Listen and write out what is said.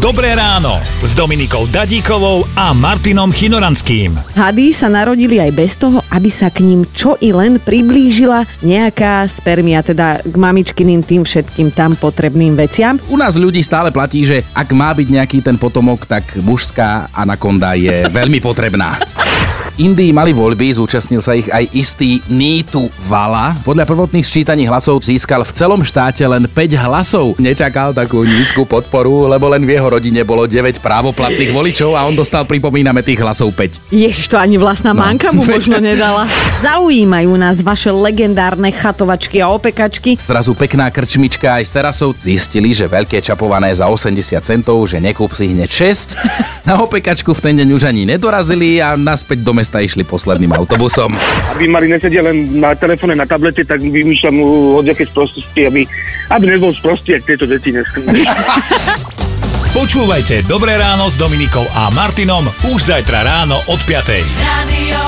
Dobré ráno s Dominikou Dadíkovou a Martinom Chinoranským. Hady sa narodili aj bez toho, aby sa k ním čo i len priblížila nejaká spermia, teda k mamičkyným tým všetkým tam potrebným veciam. U nás ľudí stále platí, že ak má byť nejaký ten potomok, tak mužská anakonda je veľmi potrebná. Indii mali voľby, zúčastnil sa ich aj istý Nítu Vala. Podľa prvotných sčítaní hlasov získal v celom štáte len 5 hlasov. Nečakal takú nízku podporu, lebo len v jeho rodine bolo 9 právoplatných voličov a on dostal, pripomíname, tých hlasov 5. Ježiš, to ani vlastná no. manka mu možno nedala. Zaujímajú nás vaše legendárne chatovačky a opekačky. Zrazu pekná krčmička aj z terasou zistili, že veľké čapované za 80 centov, že nekúp si hneď 6. Na opekačku v ten deň už ani nedorazili a naspäť do mesta išli posledným autobusom. Aby mali nesedia len na telefóne, na tablete, tak vymýšľam od aké sprostosti, aby, aby nebol sprostý, ak tieto deti. Počúvajte Dobré ráno s Dominikou a Martinom už zajtra ráno od 5. Radio